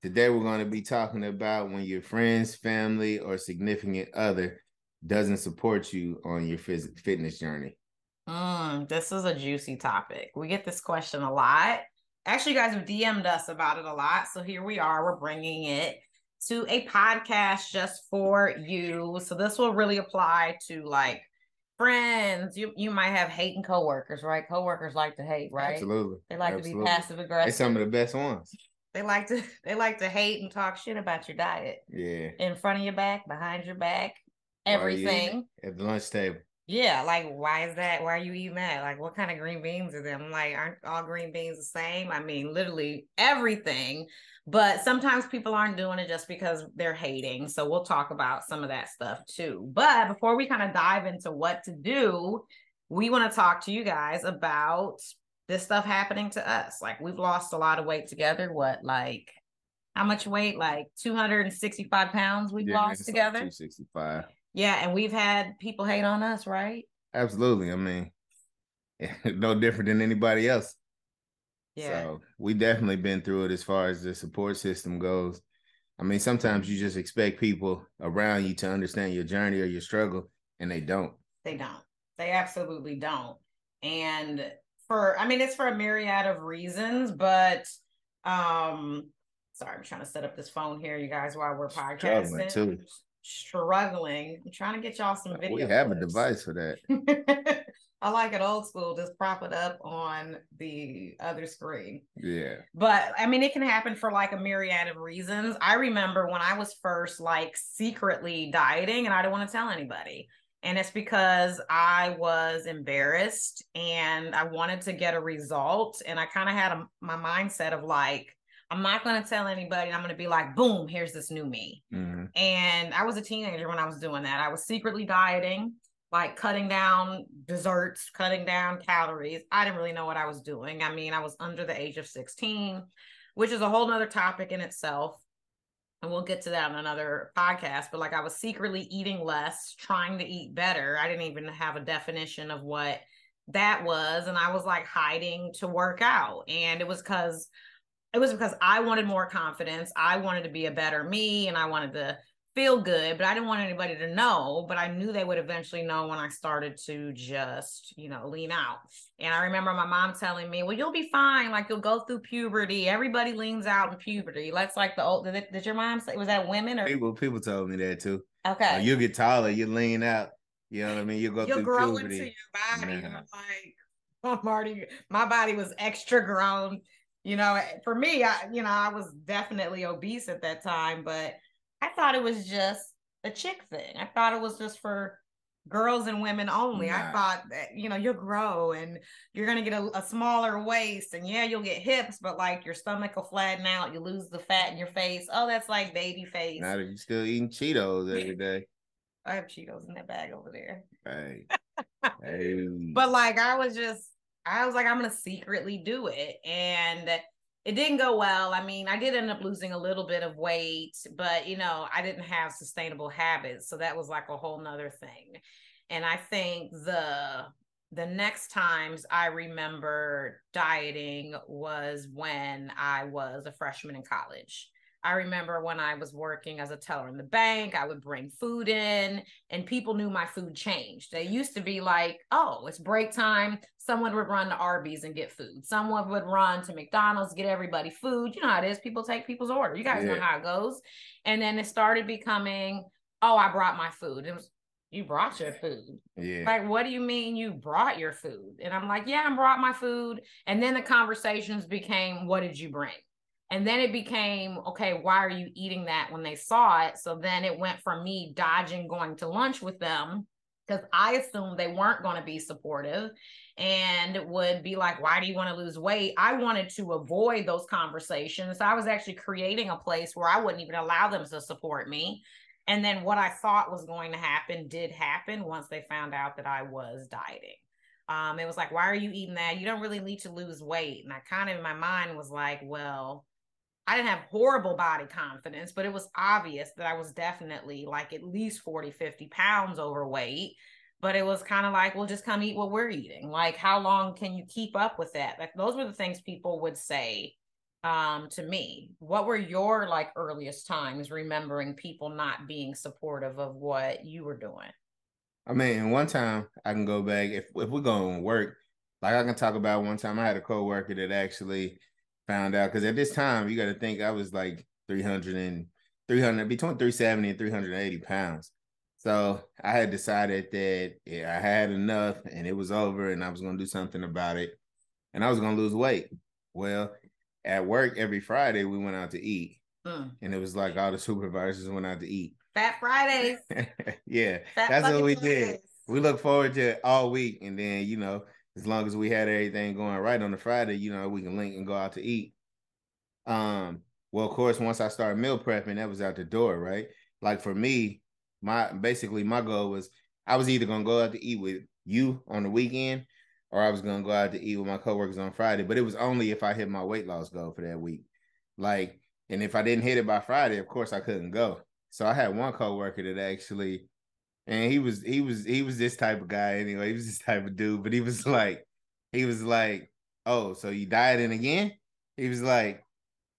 Today, we're going to be talking about when your friends, family, or significant other doesn't support you on your phys- fitness journey. Mm, this is a juicy topic. We get this question a lot. Actually, you guys have DM'd us about it a lot. So here we are. We're bringing it to a podcast just for you. So this will really apply to like friends. You you might have hating coworkers, right? Coworkers like to hate, right? Absolutely. They like Absolutely. to be passive aggressive. They're some of the best ones. They like to they like to hate and talk shit about your diet Yeah. in front of your back, behind your back, While you everything. At the lunch table. Yeah, like why is that? Why are you eating that? Like what kind of green beans are them? Like aren't all green beans the same? I mean, literally everything. But sometimes people aren't doing it just because they're hating. So we'll talk about some of that stuff too. But before we kind of dive into what to do, we want to talk to you guys about this stuff happening to us. Like we've lost a lot of weight together. What like how much weight? Like 265 pounds we've Yeah, lost it's like together. 265. Yeah, and we've had people hate on us, right? Absolutely. I mean, no different than anybody else. Yeah. So we definitely been through it as far as the support system goes. I mean, sometimes you just expect people around you to understand your journey or your struggle, and they don't. They don't. They absolutely don't. And for I mean it's for a myriad of reasons, but um sorry, I'm trying to set up this phone here, you guys, while we're Struggling, podcasting. too. Struggling. I'm trying to get y'all some video. We have a device for that. I like it old school, just prop it up on the other screen. Yeah. But I mean, it can happen for like a myriad of reasons. I remember when I was first like secretly dieting and I didn't want to tell anybody. And it's because I was embarrassed and I wanted to get a result. And I kind of had a, my mindset of like, I'm not going to tell anybody. I'm going to be like, boom, here's this new me. hmm And I was a teenager when I was doing that. I was secretly dieting, like cutting down desserts, cutting down calories. I didn't really know what I was doing. I mean, I was under the age of 16, which is a whole nother topic in itself. And we'll get to that in another podcast. But like I was secretly eating less, trying to eat better. I didn't even have a definition of what that was. And I was like hiding to work out. And it was because it was because I wanted more confidence. I wanted to be a better me and I wanted to feel good, but I didn't want anybody to know. But I knew they would eventually know when I started to just, you know, lean out. And I remember my mom telling me, Well, you'll be fine. Like you'll go through puberty. Everybody leans out in puberty. That's like the old, did, did your mom say, was that women or? People people told me that too. Okay. Uh, you get taller, you lean out. You know what I mean? You go You'll through grow puberty. into your body. Nah. I'm like, I'm already, my body was extra grown. You know, for me, I, you know, I was definitely obese at that time, but I thought it was just a chick thing. I thought it was just for girls and women only. I thought that, you know, you'll grow and you're going to get a, a smaller waist and yeah, you'll get hips, but like your stomach will flatten out. You lose the fat in your face. Oh, that's like baby face. Now that you're still eating Cheetos every day. I have Cheetos in that bag over there. Hey. hey. But like I was just I was like, I'm gonna secretly do it. And it didn't go well. I mean, I did end up losing a little bit of weight, but you know, I didn't have sustainable habits. So that was like a whole nother thing. And I think the the next times I remember dieting was when I was a freshman in college. I remember when I was working as a teller in the bank, I would bring food in and people knew my food changed. They used to be like, oh, it's break time. Someone would run to Arby's and get food. Someone would run to McDonald's, get everybody food. You know how it is. People take people's order. You guys know how it goes. And then it started becoming, oh, I brought my food. It was, you brought your food. Yeah. Like, what do you mean you brought your food? And I'm like, yeah, I brought my food. And then the conversations became, what did you bring? And then it became, okay, why are you eating that when they saw it? So then it went from me dodging going to lunch with them because I assumed they weren't going to be supportive and would be like, Why do you want to lose weight? I wanted to avoid those conversations. I was actually creating a place where I wouldn't even allow them to support me. And then what I thought was going to happen did happen once they found out that I was dieting. Um, it was like, Why are you eating that? You don't really need to lose weight. And I kind of in my mind was like, Well, I didn't have horrible body confidence, but it was obvious that I was definitely like at least 40, 50 pounds overweight. But it was kind of like, well, just come eat what we're eating. Like, how long can you keep up with that? Like, those were the things people would say um, to me. What were your like earliest times remembering people not being supportive of what you were doing? I mean, one time I can go back if if we're going to work, like I can talk about one time I had a coworker that actually found out because at this time you got to think I was like 300 and 300 between 370 and 380 pounds. So I had decided that yeah, I had enough and it was over and I was going to do something about it and I was going to lose weight. Well, at work every Friday we went out to eat. Mm. And it was like all the supervisors went out to eat. Fat Fridays. yeah. Fat that's what we Fridays. did. We look forward to it all week and then, you know, as long as we had everything going right on the Friday, you know, we can link and go out to eat. Um, well, of course, once I started meal prepping, that was out the door, right? Like for me, my basically my goal was I was either gonna go out to eat with you on the weekend or I was gonna go out to eat with my coworkers on Friday. But it was only if I hit my weight loss goal for that week. Like, and if I didn't hit it by Friday, of course I couldn't go. So I had one coworker that actually and he was he was he was this type of guy anyway. He was this type of dude, but he was like, he was like, oh, so you dieting again? He was like,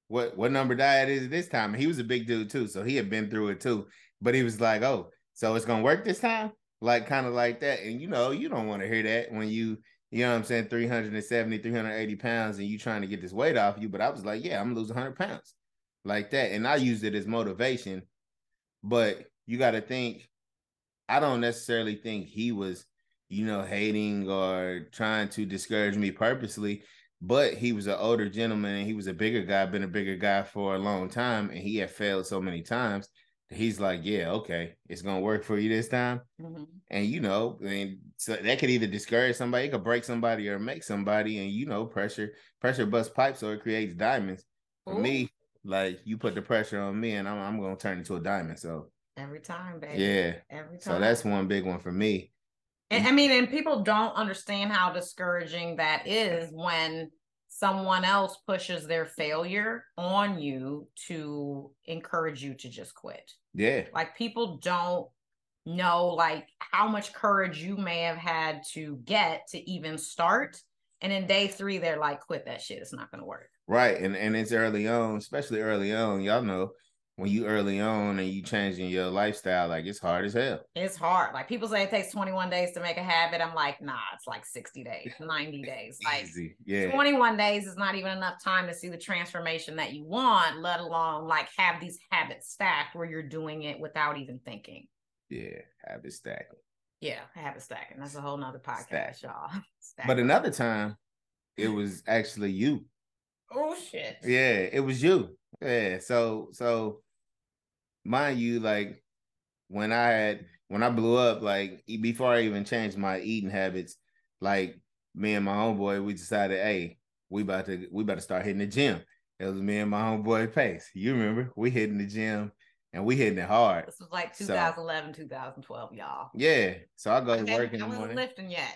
what what number diet is this time? And he was a big dude too, so he had been through it too. But he was like, oh, so it's gonna work this time, like kind of like that. And you know, you don't want to hear that when you you know what I'm saying, 370, 380 pounds, and you trying to get this weight off you. But I was like, yeah, I'm lose 100 pounds like that. And I used it as motivation. But you got to think I don't necessarily think he was, you know, hating or trying to discourage me purposely, but he was an older gentleman and he was a bigger guy, been a bigger guy for a long time, and he had failed so many times. He's like, yeah, okay, it's gonna work for you this time, mm-hmm. and you know, I mean, so that could either discourage somebody, it could break somebody, or make somebody, and you know, pressure, pressure busts pipes, so it creates diamonds. For Ooh. me, like you put the pressure on me, and I'm, I'm gonna turn into a diamond. So Every time, baby. Yeah. Every time. So that's one big one for me. And I mean, and people don't understand how discouraging that is when someone else pushes their failure on you to encourage you to just quit. Yeah. Like people don't know like how much courage you may have had to get to even start. And in day three, they're like, quit that shit. It's not gonna work. Right. And and it's early on, especially early on. Y'all know when you early on and you changing your lifestyle, like it's hard as hell. It's hard. Like people say it takes 21 days to make a habit. I'm like, nah, it's like 60 days, 90 days. Like Easy. yeah. 21 days is not even enough time to see the transformation that you want, let alone like have these habits stacked where you're doing it without even thinking. Yeah, habit stacking. Yeah, habit stacking. That's a whole nother podcast, Stack. y'all. But another time, it was actually you. Oh shit. Yeah, it was you. Yeah. So so mind you, like when I had when I blew up, like before I even changed my eating habits, like me and my homeboy, we decided, hey, we about to we about to start hitting the gym. It was me and my homeboy Pace. You remember we hitting the gym and we hitting it hard. This was like 2011, so, 2012, y'all. Yeah. So I go to work in the morning. lifting yet.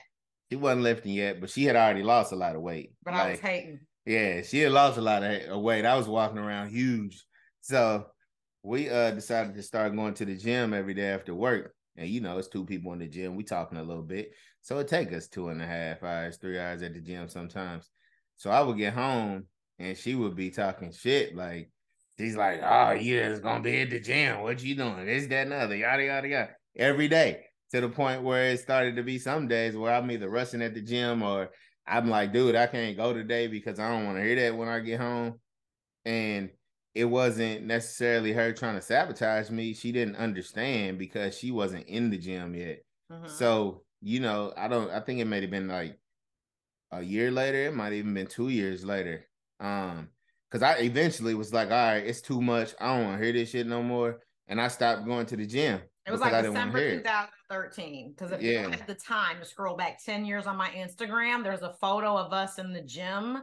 She wasn't lifting yet, but she had already lost a lot of weight. But like, I was hating. Yeah, she had lost a lot of weight. I was walking around huge. So we uh decided to start going to the gym every day after work. And you know, it's two people in the gym. We talking a little bit. So it take us two and a half hours, three hours at the gym sometimes. So I would get home and she would be talking shit like she's like, Oh, you just gonna be at the gym. What you doing? This, that, and other, yada yada yada. Every day. To the point where it started to be some days where I'm either rushing at the gym or I'm like, dude, I can't go today because I don't want to hear that when I get home. And it wasn't necessarily her trying to sabotage me. She didn't understand because she wasn't in the gym yet. Mm-hmm. So, you know, I don't I think it might have been like a year later, it might even been two years later. Um, because I eventually was like, all right, it's too much. I don't want to hear this shit no more. and I stopped going to the gym. It was like December 2013. Because if yeah. you had the time to scroll back 10 years on my Instagram, there's a photo of us in the gym,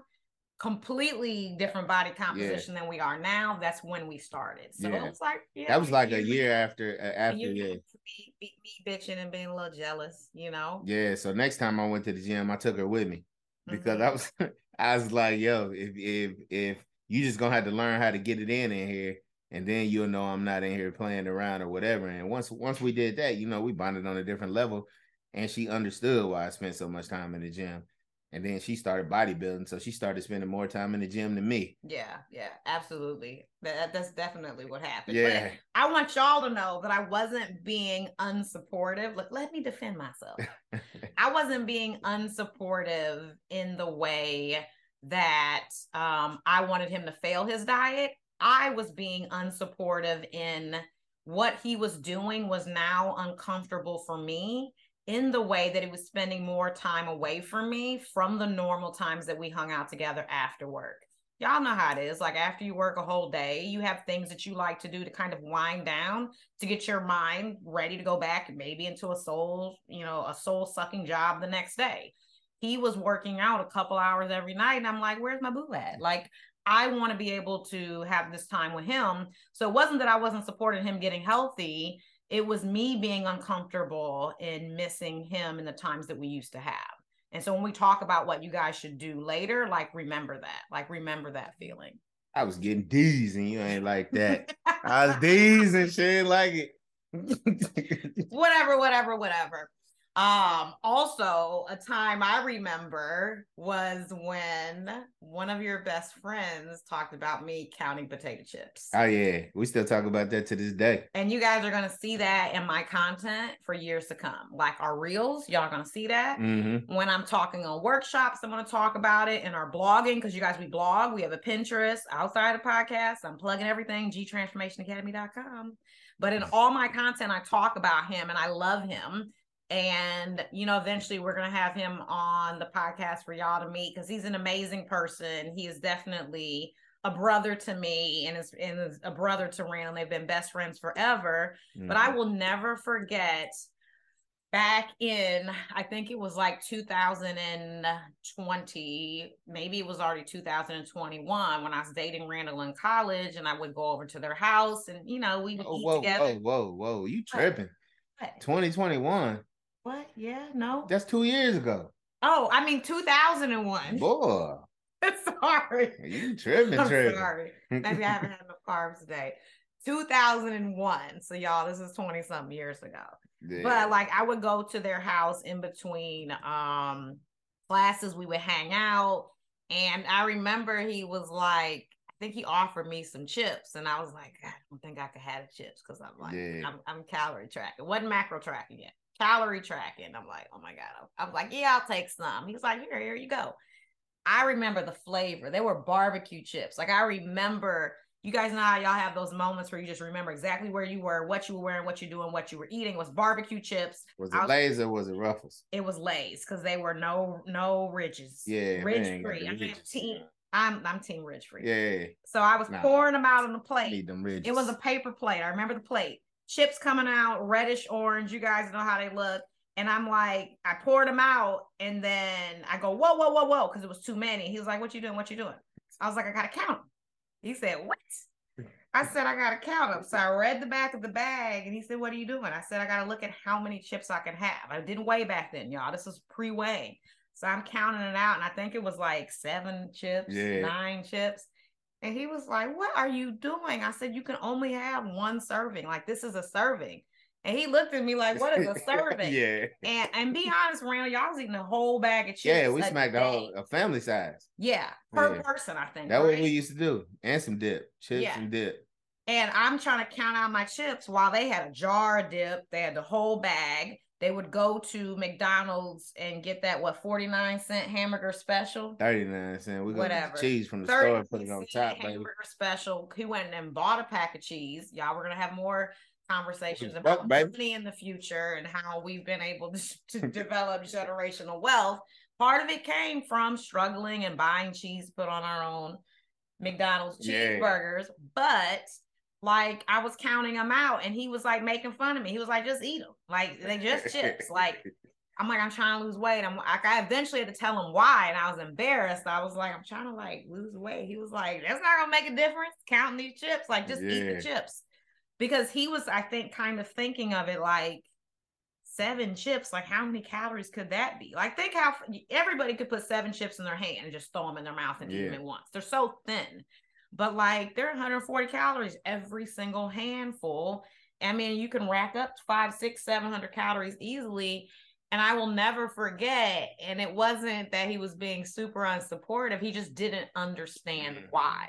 completely different body composition yeah. than we are now. That's when we started. So yeah. it was like, yeah, that was like a year after, uh, after, yeah. Be, be, me bitching and being a little jealous, you know? Yeah. So next time I went to the gym, I took her with me because mm-hmm. I was, I was like, yo, if, if, if you just gonna have to learn how to get it in in here and then you'll know I'm not in here playing around or whatever. And once once we did that, you know, we bonded on a different level, and she understood why I spent so much time in the gym. And then she started bodybuilding, so she started spending more time in the gym than me. Yeah, yeah, absolutely. That, that's definitely what happened. Yeah, but I want y'all to know that I wasn't being unsupportive. Let, let me defend myself. I wasn't being unsupportive in the way that um, I wanted him to fail his diet. I was being unsupportive in what he was doing was now uncomfortable for me in the way that he was spending more time away from me from the normal times that we hung out together after work. Y'all know how it is. Like after you work a whole day, you have things that you like to do to kind of wind down to get your mind ready to go back maybe into a soul, you know, a soul sucking job the next day. He was working out a couple hours every night and I'm like, where's my boo at? Like I want to be able to have this time with him. So it wasn't that I wasn't supporting him getting healthy. It was me being uncomfortable in missing him in the times that we used to have. And so when we talk about what you guys should do later, like remember that, like remember that feeling. I was getting D's and you ain't like that. I was D's and shit like it. whatever, whatever, whatever. Um, also, a time I remember was when one of your best friends talked about me counting potato chips. Oh, yeah. We still talk about that to this day. And you guys are going to see that in my content for years to come. Like our reels, y'all are going to see that. Mm-hmm. When I'm talking on workshops, I'm going to talk about it in our blogging because you guys, we blog. We have a Pinterest outside of podcast. I'm plugging everything, gtransformationacademy.com. But in all my content, I talk about him and I love him and you know eventually we're going to have him on the podcast for y'all to meet because he's an amazing person he is definitely a brother to me and is, and is a brother to Randall. They've been best friends forever. Mm. But I mm-hmm. will never forget back in, I think it was like 2020, maybe it was already 2021 when I was dating Randall in college and I would go over to their house and, you know, we would oh, eat whoa, together. Whoa, whoa, whoa, you tripping. What? 2021. What? Yeah, no. That's two years ago. Oh, I mean 2001. Boy. sorry. You tripping, I'm tripping. Sorry. Maybe I haven't had enough carbs today. 2001. So y'all, this is 20 something years ago. Yeah. But like I would go to their house in between um classes, we would hang out. And I remember he was like, I think he offered me some chips. And I was like, I don't think I could have the chips because I'm like, yeah. I'm, I'm calorie tracking. Wasn't macro tracking yet calorie tracking. I'm like, oh my God. I was like, yeah, I'll take some. He was like, here, here you go. I remember the flavor. They were barbecue chips. Like I remember, you guys know how y'all have those moments where you just remember exactly where you were, what you were wearing, what you're doing, what you were eating. It was barbecue chips. Was it was, Lay's or was it Ruffles? It was Lay's because they were no no ridges. Yeah, ridge free. I'm team. I'm I'm team ridge free. Yeah. So I was nah, pouring them out on the plate. Need them ridges. It was a paper plate. I remember the plate chips coming out, reddish orange. You guys know how they look. And I'm like, I poured them out, and then I go, whoa, whoa, whoa, whoa, because it was too many. He was like, "What you doing? What you doing?" I was like, "I gotta count them." He said, "What?" I said, "I gotta count them." So I read the back of the bag, and he said, "What are you doing?" I said, "I gotta look at how many chips I can have." I didn't weigh back then, y'all. This was pre-weigh, so I'm counting it out, and I think it was like seven chips, yeah. nine chips. And he was like, What are you doing? I said, You can only have one serving. Like, this is a serving. And he looked at me like, "What is a serving?" yeah. And and be honest, around y'all was eating a whole bag of chips. Yeah, we smacked the whole a family size. Yeah, per yeah. person, I think. That's right? what we used to do, and some dip, chips yeah. and dip. And I'm trying to count out my chips while they had a jar of dip. They had the whole bag they would go to McDonald's and get that what 49 cent hamburger special 39 cent we got cheese from the store and put it on top hamburger baby. special he went and bought a pack of cheese y'all we're gonna have more conversations about money in the future and how we've been able to, to develop generational wealth part of it came from struggling and buying cheese put on our own McDonald's cheeseburgers yeah. but like I was counting them out and he was like making fun of me. He was like, just eat them. Like they just chips. Like I'm like, I'm trying to lose weight. I'm like, I eventually had to tell him why. And I was embarrassed. I was like, I'm trying to like lose weight. He was like, that's not gonna make a difference counting these chips. Like just yeah. eat the chips. Because he was, I think, kind of thinking of it like seven chips. Like how many calories could that be? Like think how everybody could put seven chips in their hand and just throw them in their mouth and yeah. eat them at once. They're so thin but like they're 140 calories every single handful. I mean, you can rack up five, six, seven hundred calories easily. And I will never forget. And it wasn't that he was being super unsupportive, he just didn't understand mm-hmm. why.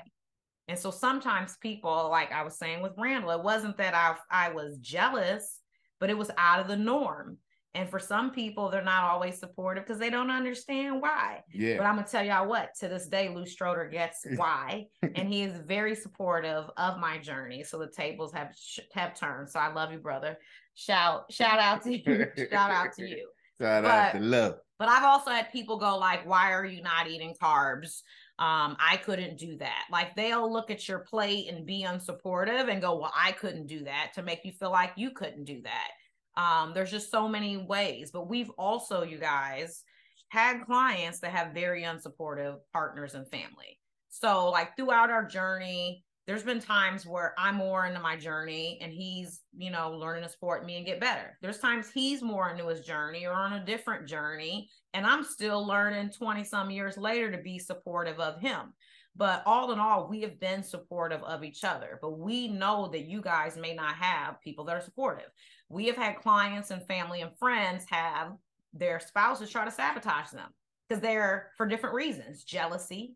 And so sometimes people, like I was saying with Randall, it wasn't that I I was jealous, but it was out of the norm. And for some people, they're not always supportive because they don't understand why. Yeah. But I'm gonna tell y'all what, to this day, Lou Stroder gets why, and he is very supportive of my journey. So the tables have have turned. So I love you, brother. Shout shout out to you. shout out to you. Shout but, out to love. But I've also had people go like, "Why are you not eating carbs?" Um, I couldn't do that. Like they'll look at your plate and be unsupportive and go, "Well, I couldn't do that," to make you feel like you couldn't do that um, there's just so many ways, but we've also, you guys, had clients that have very unsupportive partners and family. So, like throughout our journey, there's been times where I'm more into my journey and he's, you know, learning to support me and get better. There's times he's more into his journey or on a different journey, and I'm still learning 20 some years later to be supportive of him. But all in all, we have been supportive of each other. But we know that you guys may not have people that are supportive. We have had clients and family and friends have their spouses try to sabotage them because they're for different reasons jealousy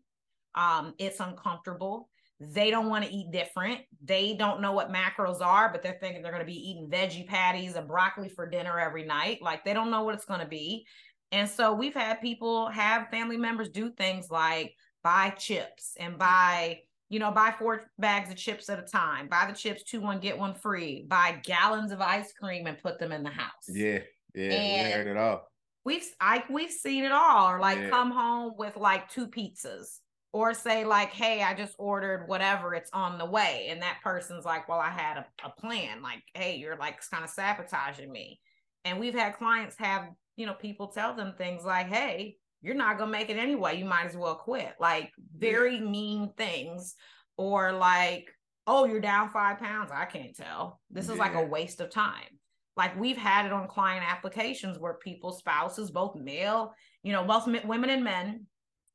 um it's uncomfortable. They don't want to eat different. They don't know what macros are but they're thinking they're going to be eating veggie patties and broccoli for dinner every night. Like they don't know what it's going to be. And so we've had people have family members do things like buy chips and buy you know, buy four bags of chips at a time, buy the chips, two, one, get one free, buy gallons of ice cream and put them in the house. Yeah. Yeah. And we heard it all. We've I we've seen it all. Or like yeah. come home with like two pizzas. Or say like, hey, I just ordered whatever, it's on the way. And that person's like, Well, I had a, a plan. Like, hey, you're like kind of sabotaging me. And we've had clients have, you know, people tell them things like, Hey, you're not gonna make it anyway. You might as well quit. Like very mean things, or like, oh, you're down five pounds. I can't tell. This yeah. is like a waste of time. Like we've had it on client applications where people, spouses, both male, you know, both women and men,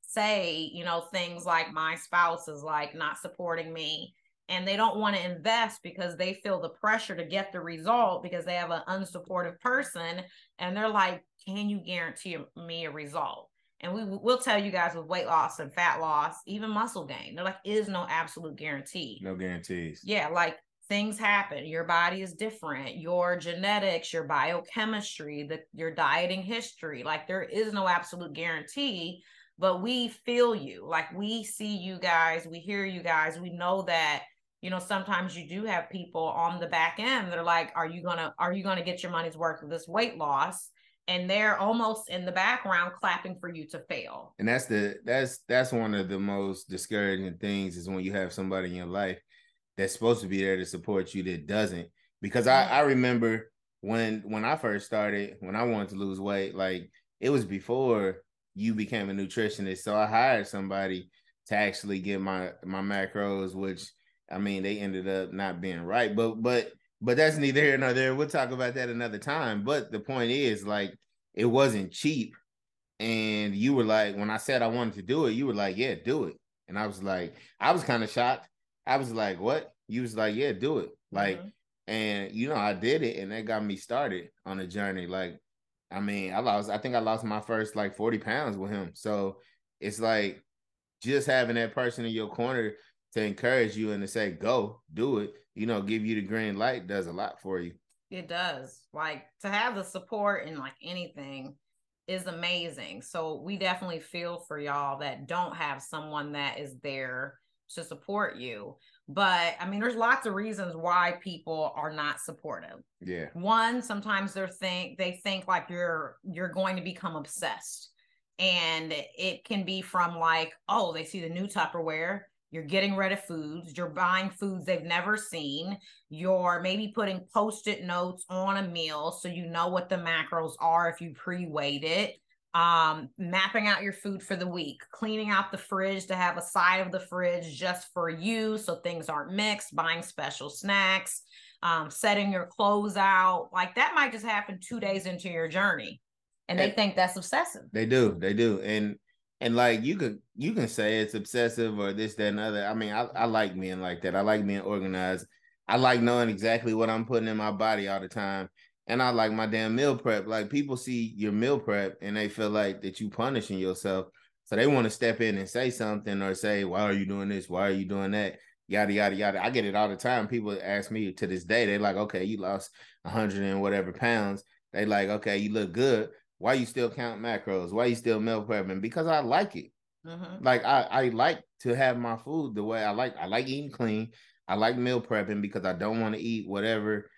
say, you know, things like my spouse is like not supporting me and they don't want to invest because they feel the pressure to get the result because they have an unsupportive person and they're like can you guarantee me a result and we will tell you guys with weight loss and fat loss, even muscle gain, there like is no absolute guarantee. No guarantees. Yeah, like things happen. Your body is different. Your genetics, your biochemistry, the your dieting history, like there is no absolute guarantee. But we feel you, like we see you guys, we hear you guys, we know that you know sometimes you do have people on the back end that are like are you gonna are you gonna get your money's worth of this weight loss and they're almost in the background clapping for you to fail. And that's the that's that's one of the most discouraging things is when you have somebody in your life that's supposed to be there to support you that doesn't. Because I I remember when when I first started, when I wanted to lose weight, like it was before you became a nutritionist. So I hired somebody to actually get my my macros, which I mean they ended up not being right. But but but that's neither here nor there. We'll talk about that another time. But the point is, like, it wasn't cheap. And you were like, when I said I wanted to do it, you were like, yeah, do it. And I was like, I was kind of shocked. I was like, what? You was like, yeah, do it. Like, mm-hmm. and you know, I did it and that got me started on a journey. Like, I mean, I lost, I think I lost my first like 40 pounds with him. So it's like just having that person in your corner to encourage you and to say, go, do it you know, give you the green light does a lot for you. It does. Like to have the support and like anything is amazing. So we definitely feel for y'all that don't have someone that is there to support you. But I mean, there's lots of reasons why people are not supportive. Yeah. One, sometimes they're think they think like you're you're going to become obsessed. And it can be from like, oh, they see the new Tupperware You're getting rid of foods. You're buying foods they've never seen. You're maybe putting post it notes on a meal so you know what the macros are if you pre weighed it. Um, mapping out your food for the week, cleaning out the fridge to have a side of the fridge just for you so things aren't mixed, buying special snacks, um, setting your clothes out. Like that might just happen two days into your journey. And they and think that's obsessive. They do, they do. And and like you could you can say it's obsessive or this that and other. I mean I, I like being like that. I like being organized. I like knowing exactly what i'm putting in my body all the time. And i like my damn meal prep. Like people see your meal prep and they feel like that you punishing yourself. So they want to step in and say something or say why are you doing this? Why are you doing that? Yada yada yada. I get it all the time. People ask me to this day they're like okay you lost 100 and whatever pounds. They like okay you look good why you still count macros? Why you still meal prepping? Because I like it. Mm-hmm. Like I, I like to have my food the way I like. I like eating clean. I like meal prepping because I don't want to eat whatever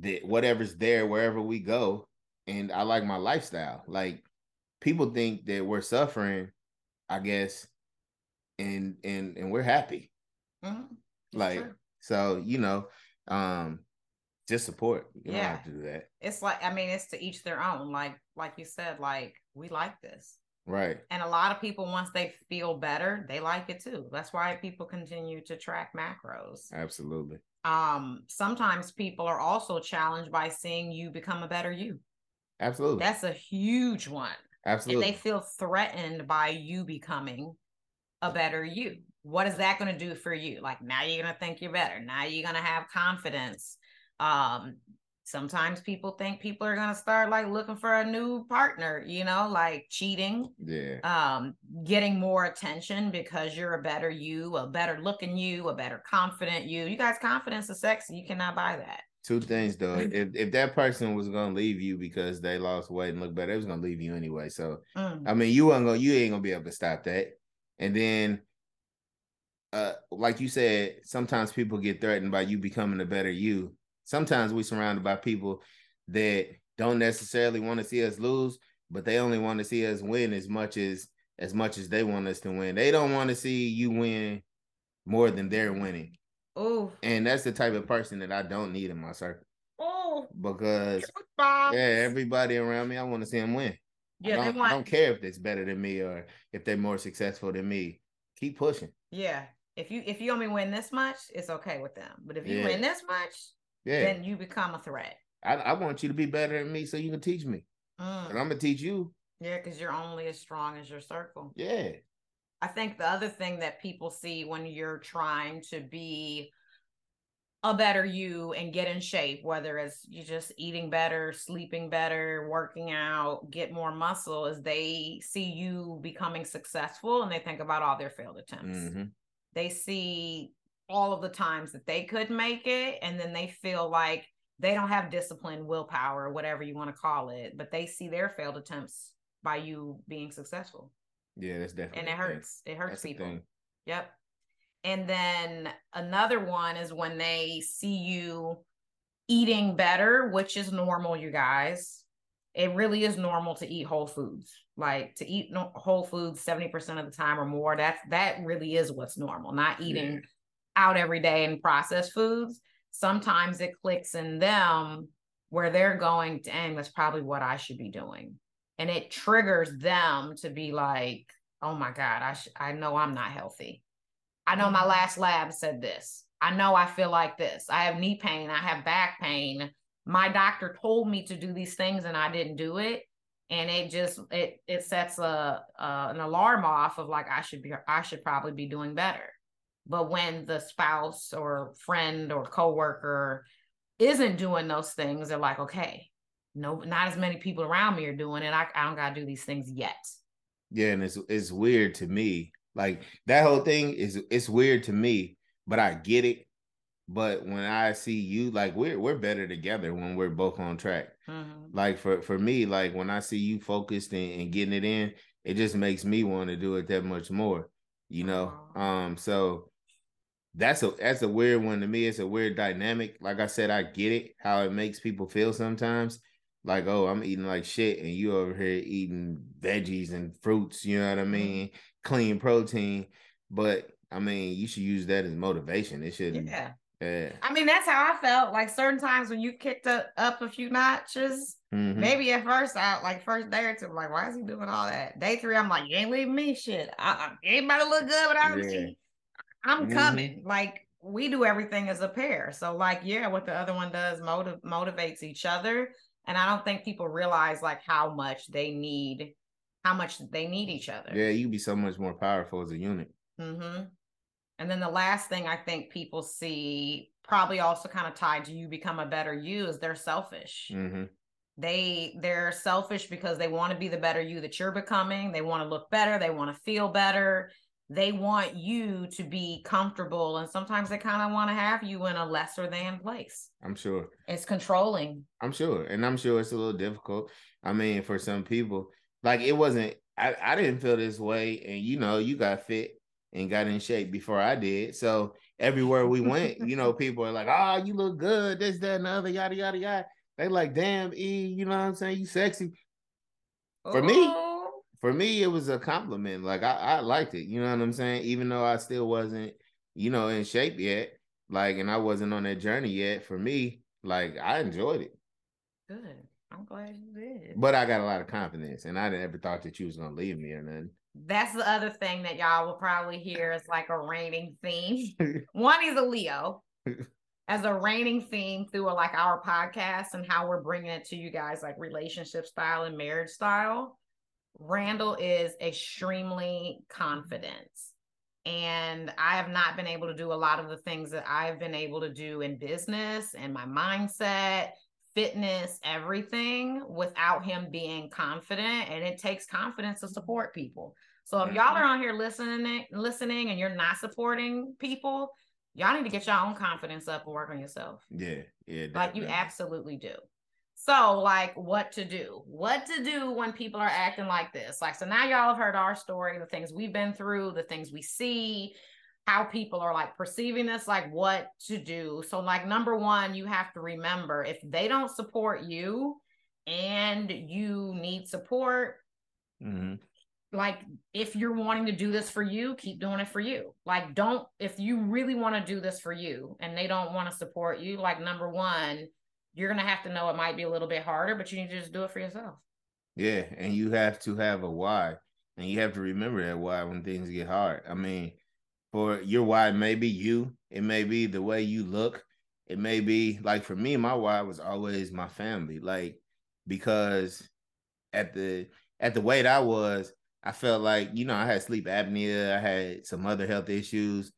that whatever's there wherever we go. And I like my lifestyle. Like people think that we're suffering, I guess, and and and we're happy. Mm-hmm. Like so, you know, um, just support. You yeah. to do that. It's like I mean, it's to each their own. Like like you said, like we like this. Right. And a lot of people, once they feel better, they like it too. That's why people continue to track macros. Absolutely. Um, sometimes people are also challenged by seeing you become a better you. Absolutely. That's a huge one. Absolutely. And they feel threatened by you becoming a better you. What is that going to do for you? Like now you're going to think you're better. Now you're going to have confidence um sometimes people think people are going to start like looking for a new partner you know like cheating yeah. um getting more attention because you're a better you a better looking you a better confident you. You guys confidence is sexy. You cannot buy that. Two things though. If if that person was going to leave you because they lost weight and look better it was going to leave you anyway. So mm. i mean you weren't going you ain't going to be able to stop that. And then uh like you said sometimes people get threatened by you becoming a better you sometimes we surrounded by people that don't necessarily want to see us lose, but they only want to see us win as much as as much as they want us to win. They don't want to see you win more than they're winning. Oh, and that's the type of person that I don't need in my circle. Oh, because yeah, everybody around me, I want to see them win. Yeah, I don't, want... I don't care if it's better than me or if they're more successful than me. Keep pushing. Yeah, if you if you only win this much, it's okay with them. But if you yeah. win this much, yeah. then you become a threat. I, I want you to be better than me so you can teach me. Mm. And I'm gonna teach you. Yeah, because you're only as strong as your circle. Yeah. I think the other thing that people see when you're trying to be a better you and get in shape, whether it's you just eating better, sleeping better, working out, get more muscle, is they see you becoming successful and they think about all their failed attempts. Mm-hmm. They see all of the times that they could make it and then they feel like they don't have discipline willpower whatever you want to call it but they see their failed attempts by you being successful. Yeah that's definitely and it hurts. It hurts people. yep. And then another one is when they see you eating better which is normal you guys. It really is normal to eat whole foods. Like to eat whole foods 70% of the time or more that's that really is what's normal not eating yeah out every day in processed foods, sometimes it clicks in them where they're going, dang, that's probably what I should be doing. And it triggers them to be like, oh my God, I, sh- I know I'm not healthy. I know my mm-hmm. last lab said this. I know I feel like this. I have knee pain. I have back pain. My doctor told me to do these things and I didn't do it. And it just it it sets a uh, an alarm off of like I should be I should probably be doing better. But when the spouse or friend or coworker isn't doing those things, they're like, okay, no, not as many people around me are doing it. I, I don't gotta do these things yet. Yeah, and it's it's weird to me. Like that whole thing is it's weird to me, but I get it. But when I see you, like we're we're better together when we're both on track. Mm-hmm. Like for for me, like when I see you focused and, and getting it in, it just makes me want to do it that much more. You know, um. So that's a that's a weird one to me. It's a weird dynamic. Like I said, I get it how it makes people feel sometimes. Like, oh, I'm eating like shit, and you over here eating veggies and fruits. You know what I mm-hmm. mean? Clean protein, but I mean, you should use that as motivation. It shouldn't. Yeah. Yeah. I mean, that's how I felt. Like certain times when you kicked a, up a few notches, Mhm. maybe at first out, like first day or two, I'm like, why is he doing all that? Day three, I'm like, you ain't leaving me shit. I, I ain't about to look good without Yeah. me. I'm Mhm. coming. Like we do everything as a pair. So like, yeah, what the other one does motiv- motivates each other. And I don't think people realize like how much they need, how much they need each other. Yeah, you be so much more powerful as a unit. Mm-hmm. And then the last thing I think people see, probably also kind of tied to you become a better you, is they're selfish. hmm They they're selfish because they want to be the better you that you're becoming. They want to look better. They want to feel better. They want you to be comfortable, and sometimes they kind of want to have you in a lesser than place. I'm sure. It's controlling. I'm sure. And I'm sure it's a little difficult. I mean, for some people, like it wasn't, I, I didn't feel this way. And you know, you got fit and got in shape before I did. So everywhere we went, you know, people are like, oh, you look good, this, that, and the other, yada, yada, yada. They like, damn, E, you know what I'm saying? You sexy. For me, For me, it was a compliment. Like I, I liked it. You know what I'm saying? Even though I still wasn't, you know, in shape yet. Like, and I wasn't on that journey yet. For me, like I enjoyed it. good. I'm glad you did. But I got a lot of confidence, and I never thought that you was gonna leave me or nothing. That's the other thing that y'all will probably hear is like a reigning theme. One is a Leo as a reigning theme through like our podcast and how we're bringing it to you guys, like relationship style and marriage style. Randall is extremely confident. And I have not been able to do a lot of the things that I've been able to do in business and my mindset, fitness, everything without him being confident. And it takes confidence to support people. So if y'all mm-hmm. are on here listening, listening, and you're not supporting people, y'all need to get your own confidence up and work on yourself. Yeah, yeah. Like you absolutely do. So, like, what to do? What to do when people are acting like this? Like, so now y'all have heard our story, the things we've been through, the things we see, how people are like perceiving this, like what to do. So, like, number one, you have to remember if they don't support you and you need support, Mhm. Like if you're wanting to do this for you keep doing it for you like don't if you really want to do this for you and they don't want to support you like number one you're gonna have to know it might be a little bit harder but you need to just do it for yourself Yeah, and you have to have a why, and you have to remember that why when things get hard. I mean, for your why, may be you. It may be the way you look. It may be like for me, my why was always my family. Like because at the at the weight I was, I felt like you know I had sleep apnea. I had some other health issues,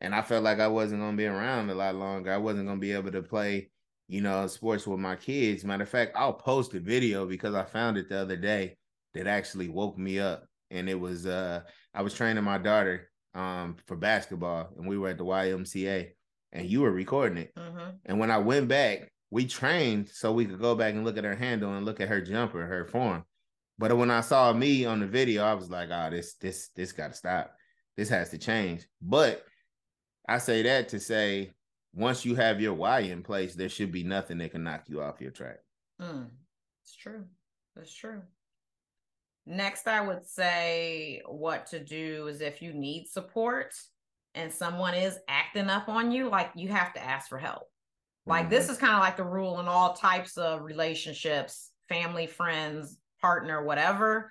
and I felt like I wasn't gonna be around a lot longer. I wasn't gonna be able to play you know, sports with my kids. Matter of fact, I'll post a video because I found it the other day that actually woke me up. And it was uh I was training my daughter um for basketball and we were at the YMCA and you were recording it. mm-hmm. And when I went back, we trained so we could go back and look at her handle and look at her jumper, her form. But when I saw me on the video, I was like, oh, this this this gotta stop. This has to change. But I say that to say once you have your why in place, there should be nothing that can knock you off your track. mm. it's true that's true next i would say what to do is if you need support and someone is acting up on you like you have to ask for help Like this is kind of like the rule in all types of relationships, family, friends, partner, whatever.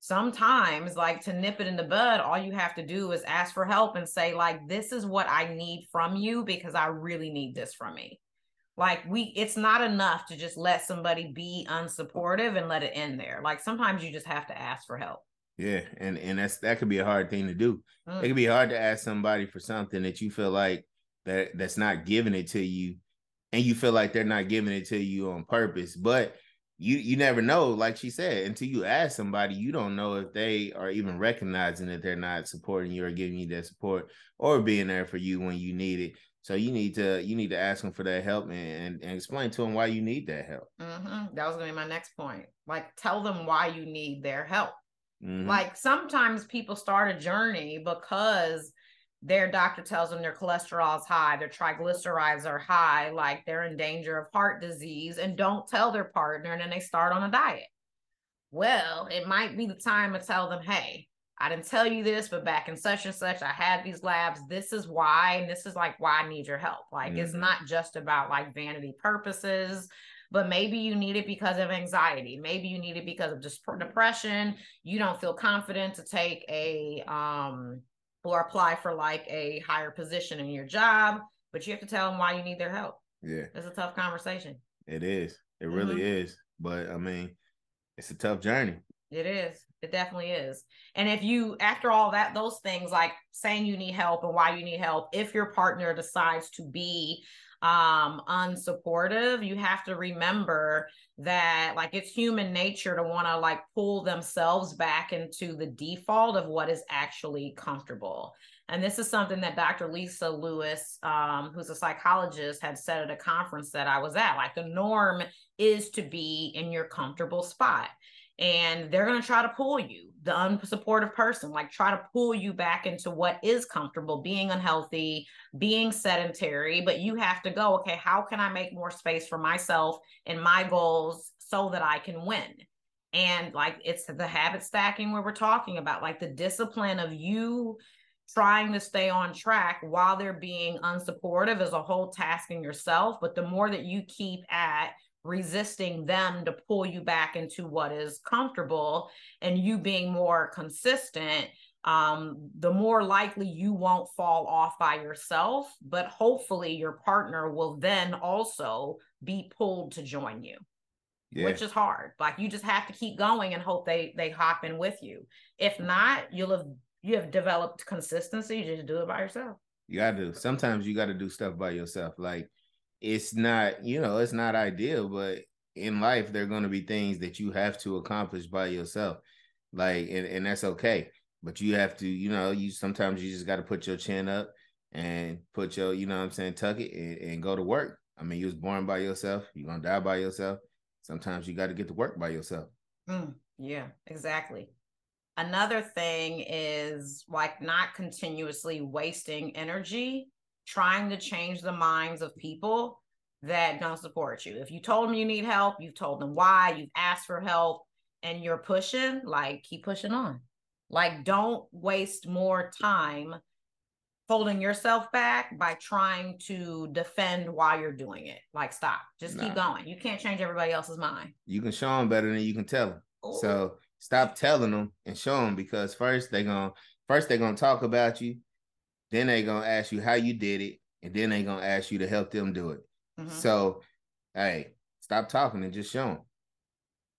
Sometimes, like to nip it in the bud, all you have to do is ask for help and say, like, this is what I need from you because I really need this from me. Like we it's not enough to just let somebody be unsupportive and let it end there. Like sometimes you just have to ask for help. Yeah, and and that's that could be a hard thing to do. Mm. It could be hard to ask somebody for something that you feel like that that's not giving it to you, and you feel like they're not giving it to you on purpose. But you you never know, like she said, until you ask somebody, you don't know if they are even recognizing that they're not supporting you or giving you that support or being there for you when you need it. So you need to you need to ask them for that help and and, explain to them why you need that help. Mhm. That was gonna be my next point. Like tell them why you need their help. Mhm. Like sometimes people start a journey because their doctor tells them their cholesterol is high, their triglycerides are high, like they're in danger of heart disease, and don't tell their partner, and then they start on a diet. Well, it might be the time to tell them, hey, I didn't tell you this, but back in such and such, I had these labs. This is why, and this is like why I need your help. Like mm-hmm. it's not just about like vanity purposes, but maybe you need it because of anxiety. Maybe you need it because of just depression. You don't feel confident to take a um or apply for like a higher position in your job, but you have to tell them why you need their help. Yeah. It's a tough conversation. It is. It really mm-hmm. is. But I mean, it's a tough journey. It is. It definitely is. And if you, after all that, those things like saying you need help and why you need help, if your partner decides to be um unsupportive you have to remember that like it's human nature to want to like pull themselves back into the default of what is actually comfortable and this is something that Dr. Lisa Lewis, um, who's a psychologist, had said at a conference that I was at. Like the norm is to be in your comfortable spot and they're going to try to pull you the unsupportive person like try to pull you back into what is comfortable being unhealthy being sedentary but you have to go okay how can i make more space for myself and my goals so that i can win? And like it's the habit stacking where we're talking about like the discipline of you trying to stay on track while they're being unsupportive is a whole task in yourself but the more that you keep at resisting them to pull you back into what is comfortable and you being more consistent um, the more likely you won't fall off by yourself but hopefully your partner will then also be pulled to join you yeah. which is hard. Like you just have to keep going and hope they they hop in with you. If not you'll have you have developed consistency you just do it by yourself. You gotta do sometimes you gotta do stuff by yourself. Like it's not, you know, it's not ideal, but in life, there are going to be things that you have to accomplish by yourself. Like, and, and that's okay. But you have to, you know, you sometimes you just got to put your chin up and put your, you know I'm saying, tuck it and, and go to work. I mean, you was born by yourself, you're going to die by yourself. Sometimes you got to get to work by yourself. Mm, yeah, exactly. Another thing is like not continuously wasting energy trying to change the minds of people that don't support you. If you told them you need help, you've told them why, you've asked for help, and you're pushing, like keep pushing on. Like don't waste more time holding yourself back by trying to defend why you're doing it. Like stop. Just nah. keep going. You can't change everybody else's mind. You can show them better than you can tell them. Ooh. So stop telling them and show them because first they're going to first they're going to talk about you then they gonna ask you how you did it, and then they gonna ask you to help them do it. Mm-hmm. So, hey, stop talking and just show them.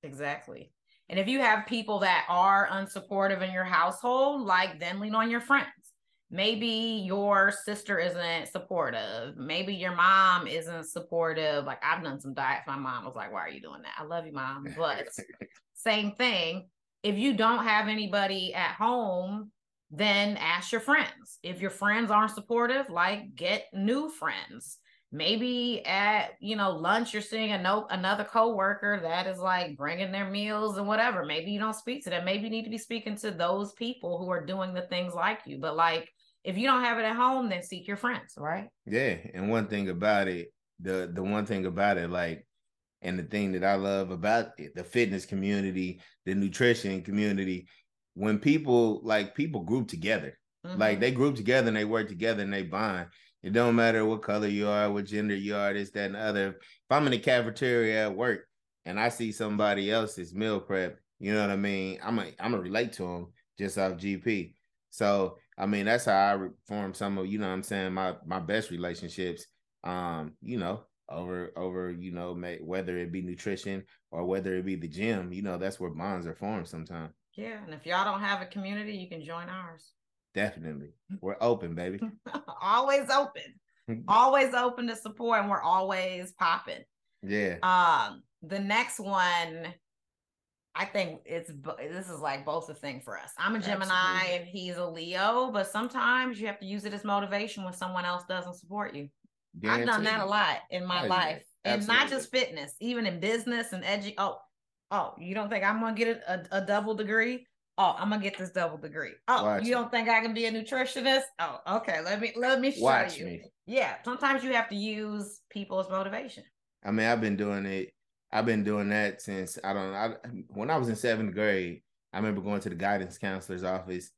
Exactly. And if you have people that are unsupportive in your household, like then lean on your friends. Maybe your sister isn't supportive. Maybe your mom isn't supportive. Like I've done some diets. My mom was like, "Why are you doing that?" I love you, mom. But same thing. If you don't have anybody at home then ask your friends. If your friends aren't supportive, like get new friends. Maybe at you know lunch you're seeing a no, another coworker that is like bringing their meals and whatever. Maybe you don't speak to them. Maybe you need to be speaking to those people who are doing the things like you. But like if you don't have it at home, then seek your friends, right? Yeah, and one thing about it, the the one thing about it, like and the thing that I love about it, the fitness community, the nutrition community, when people like people group together, mm-hmm. like they group together and they work together and they bond. It don't matter what color you are, what gender you are, this, that, and the other. If I'm in the cafeteria at work and I see somebody else's meal prep, you know what I mean? I'm a, I'm gonna relate to them just off GP. So I mean that's how I form some of you know what I'm saying my my best relationships. Um, you know, over over you know may, whether it be nutrition or whether it be the gym, you know that's where bonds are formed sometimes. Yeah, and if y'all don't have a community, you can join ours. Definitely. We're open, baby. always open. always open to support and we're always popping. Yeah. Um the next one I think it's this is like both a thing for us. I'm a Gemini Absolutely. and he's a Leo, but sometimes you have to use it as motivation when someone else doesn't support you. Guaranteed. I've done that a lot in my oh, life, yeah. and not just fitness, even in business and edu. Oh, Oh, you don't think I'm gonna get a, a, double degree? Oh, I'm gonna get this double degree. Oh, Watch you me. don't think I can be a nutritionist? Oh, okay. Let me let me show Watch you. Me. Yeah, sometimes you have to use people as motivation. I mean, I've been doing it. I've been doing that since I don't know. I, when I was in seventh grade, I remember going to the guidance counselor's office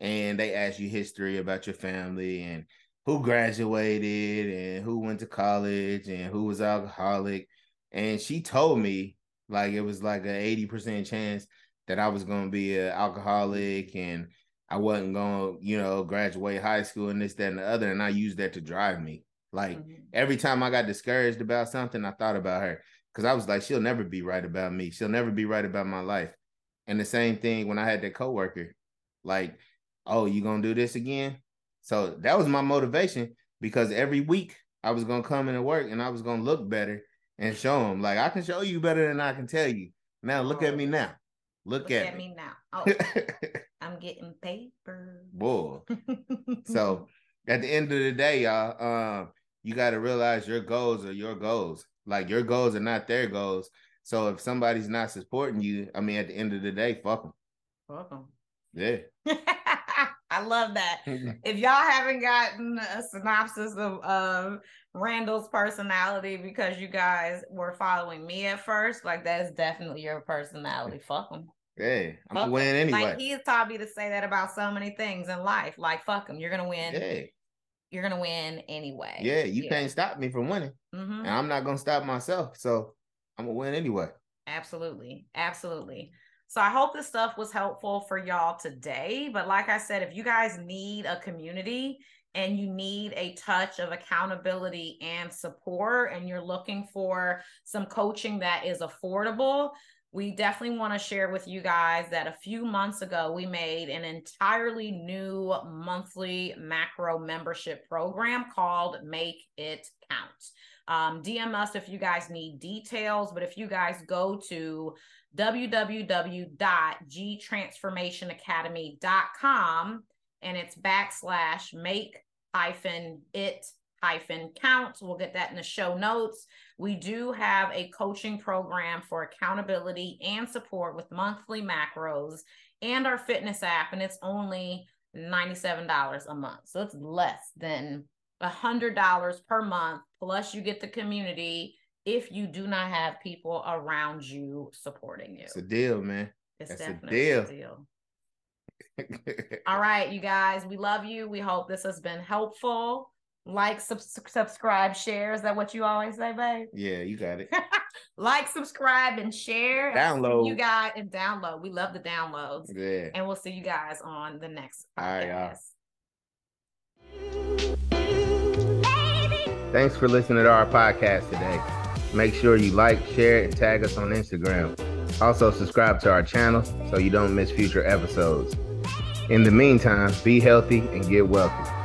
and they asked you history about your family and who graduated and who went to college and who was alcoholic. And she told me like it was like a 80% chance that I was gonna be an alcoholic and I wasn't gonna, you know, graduate high school and this, that, and the other. And I used that to drive me. Like mm-hmm. every time I got discouraged about something, I thought about her. Cause I was like, she'll never be right about me. She'll never be right about my life. And the same thing when I had that coworker, like, oh, you gonna do this again? So that was my motivation because every week I was gonna come into work and I was gonna look better and show them like I can show you better than I can tell you. Now look oh. at me now. Look, look at, at, me, now. Oh, I'm getting paper. Boy. so at the end of the day, y'all, um, you got to realize your goals are your goals. Like your goals are not their goals. So if somebody's not supporting you, I mean, at the end of the day, fuck them. Fuck them. Yeah. I love that. if y'all haven't gotten a synopsis of, of Randall's personality because you guys were following me at first, like that's definitely your personality. Fuck him. Hey, I'm gonna win anyway. Like he's taught me to say that about so many things in life. Like fuck him, you're gonna win. Yeah. You're gonna win anyway. Yeah, you yeah. can't stop me from winning, mm-hmm. and I'm not gonna stop myself. So I'm gonna win anyway. Absolutely, absolutely. So I hope this stuff was helpful for y'all today. But like I said, if you guys need a community and you need a touch of accountability and support, and you're looking for some coaching that is affordable, we definitely want to share with you guys that a few months ago we made an entirely new monthly macro membership program called Make It Count. Um, DM us if you guys need details, but if you guys go to www.gtransformationacademy.com and it's backslash make hyphen it hyphen count. We'll get that in the show notes. We do have a coaching program for accountability and support with monthly macros and our fitness app, and it's only $97 a month. So it's less than $100 per month. Plus, you get the community if you do not have people around you supporting you. It's a deal, man. It's That's definitely a deal. A deal. All right, you guys, we love you. We hope this has been helpful. Like, sub- subscribe, share. Is that what you always say, babe? Yeah, you got it. like, subscribe, and share. Download. You guys and download. We love the downloads. Yeah. And we'll see you guys on the next podcast. Thanks for listening to our podcast today. Make sure you like, share, and tag us on Instagram. Also, subscribe to our channel so you don't miss future episodes. In the meantime, be healthy and get wealthy.